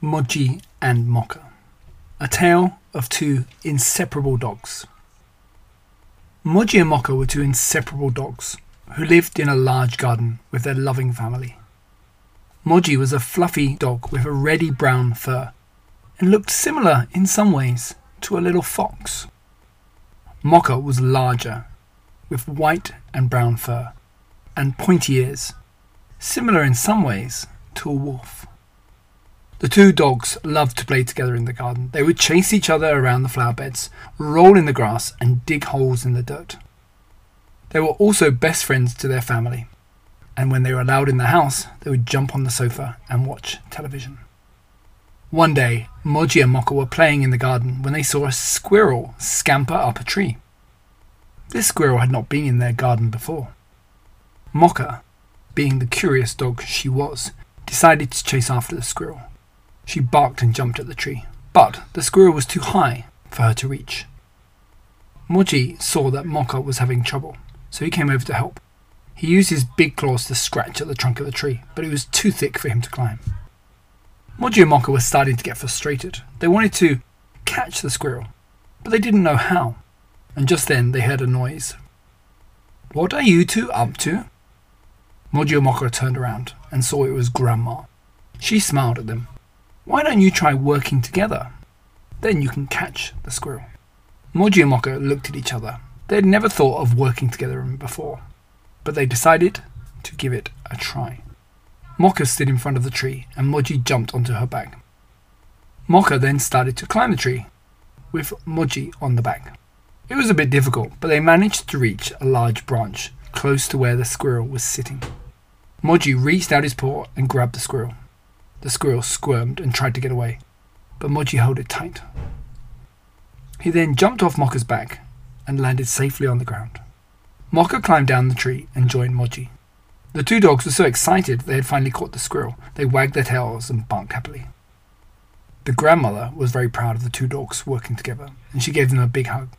Mochi and Mocha. A tale of two inseparable dogs. Mochi and Mocha were two inseparable dogs who lived in a large garden with their loving family. Mochi was a fluffy dog with a reddy brown fur and looked similar in some ways to a little fox. Mocha was larger with white and brown fur and pointy ears, similar in some ways to a wolf. The two dogs loved to play together in the garden. They would chase each other around the flower beds, roll in the grass, and dig holes in the dirt. They were also best friends to their family, and when they were allowed in the house, they would jump on the sofa and watch television. One day, Mochi and Mocha were playing in the garden when they saw a squirrel scamper up a tree. This squirrel had not been in their garden before. Mocha, being the curious dog she was, decided to chase after the squirrel. She barked and jumped at the tree, but the squirrel was too high for her to reach. Mochi saw that Mocha was having trouble, so he came over to help. He used his big claws to scratch at the trunk of the tree, but it was too thick for him to climb. Mochi and Mocha were starting to get frustrated. They wanted to catch the squirrel, but they didn't know how. And just then they heard a noise. What are you two up to? Mochi and Mocha turned around and saw it was Grandma. She smiled at them why don't you try working together? Then you can catch the squirrel. Mochi and Mocha looked at each other. They had never thought of working together before, but they decided to give it a try. Mocha stood in front of the tree and Mochi jumped onto her back. Mocha then started to climb the tree with Mochi on the back. It was a bit difficult, but they managed to reach a large branch close to where the squirrel was sitting. Mochi reached out his paw and grabbed the squirrel. The squirrel squirmed and tried to get away, but Mochi held it tight. He then jumped off Mocha's back and landed safely on the ground. Mocha climbed down the tree and joined Mochi. The two dogs were so excited they had finally caught the squirrel. They wagged their tails and barked happily. The grandmother was very proud of the two dogs working together, and she gave them a big hug.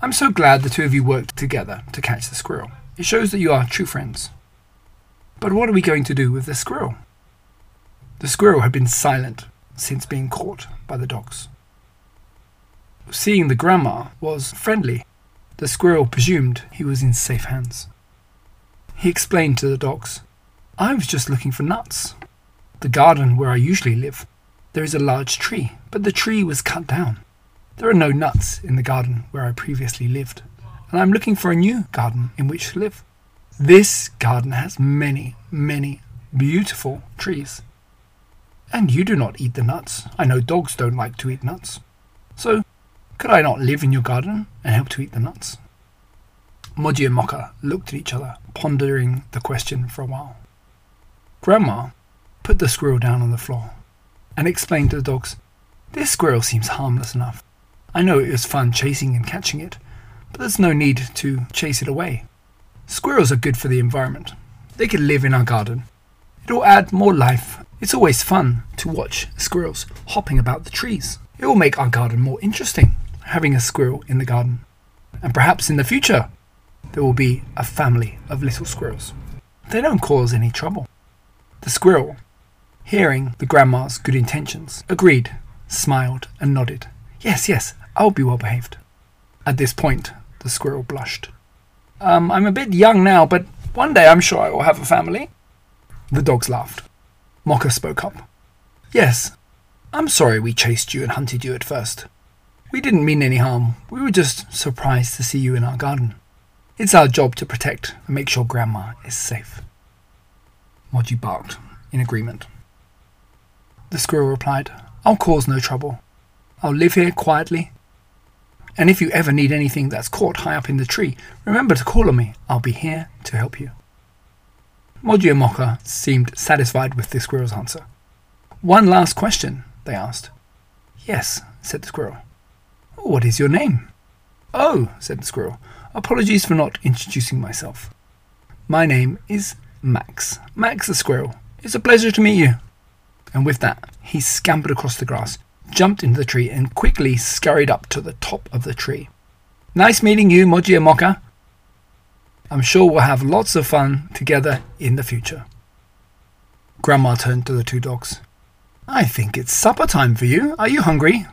I'm so glad the two of you worked together to catch the squirrel. It shows that you are true friends. But what are we going to do with the squirrel? The squirrel had been silent since being caught by the dogs. Seeing the grandma was friendly, the squirrel presumed he was in safe hands. He explained to the dogs, I was just looking for nuts. The garden where I usually live, there is a large tree, but the tree was cut down. There are no nuts in the garden where I previously lived, and I'm looking for a new garden in which to live. This garden has many, many beautiful trees. And you do not eat the nuts. I know dogs don't like to eat nuts. So, could I not live in your garden and help to eat the nuts? Mochi and Mocha looked at each other, pondering the question for a while. Grandma put the squirrel down on the floor and explained to the dogs, This squirrel seems harmless enough. I know it was fun chasing and catching it, but there's no need to chase it away. Squirrels are good for the environment. They can live in our garden. It'll add more life it's always fun to watch squirrels hopping about the trees. It will make our garden more interesting, having a squirrel in the garden. And perhaps in the future, there will be a family of little squirrels. They don't cause any trouble. The squirrel, hearing the grandma's good intentions, agreed, smiled, and nodded. Yes, yes, I'll be well behaved. At this point, the squirrel blushed. Um, I'm a bit young now, but one day I'm sure I will have a family. The dogs laughed. Mocha spoke up. Yes, I'm sorry we chased you and hunted you at first. We didn't mean any harm. We were just surprised to see you in our garden. It's our job to protect and make sure Grandma is safe. Mochi barked in agreement. The squirrel replied, I'll cause no trouble. I'll live here quietly. And if you ever need anything that's caught high up in the tree, remember to call on me. I'll be here to help you. Mochi and Mocha seemed satisfied with the squirrel's answer. One last question, they asked. Yes, said the squirrel. What is your name? Oh, said the squirrel. Apologies for not introducing myself. My name is Max. Max the squirrel. It's a pleasure to meet you. And with that, he scampered across the grass, jumped into the tree, and quickly scurried up to the top of the tree. Nice meeting you, Mochi and Mocha, I'm sure we'll have lots of fun together in the future. Grandma turned to the two dogs. I think it's supper time for you. Are you hungry?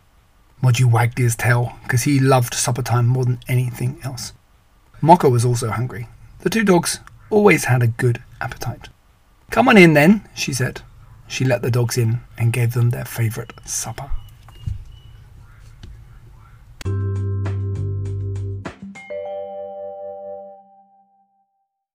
Mochi wagged his tail because he loved supper time more than anything else. Mocha was also hungry. The two dogs always had a good appetite. Come on in then, she said. She let the dogs in and gave them their favourite supper.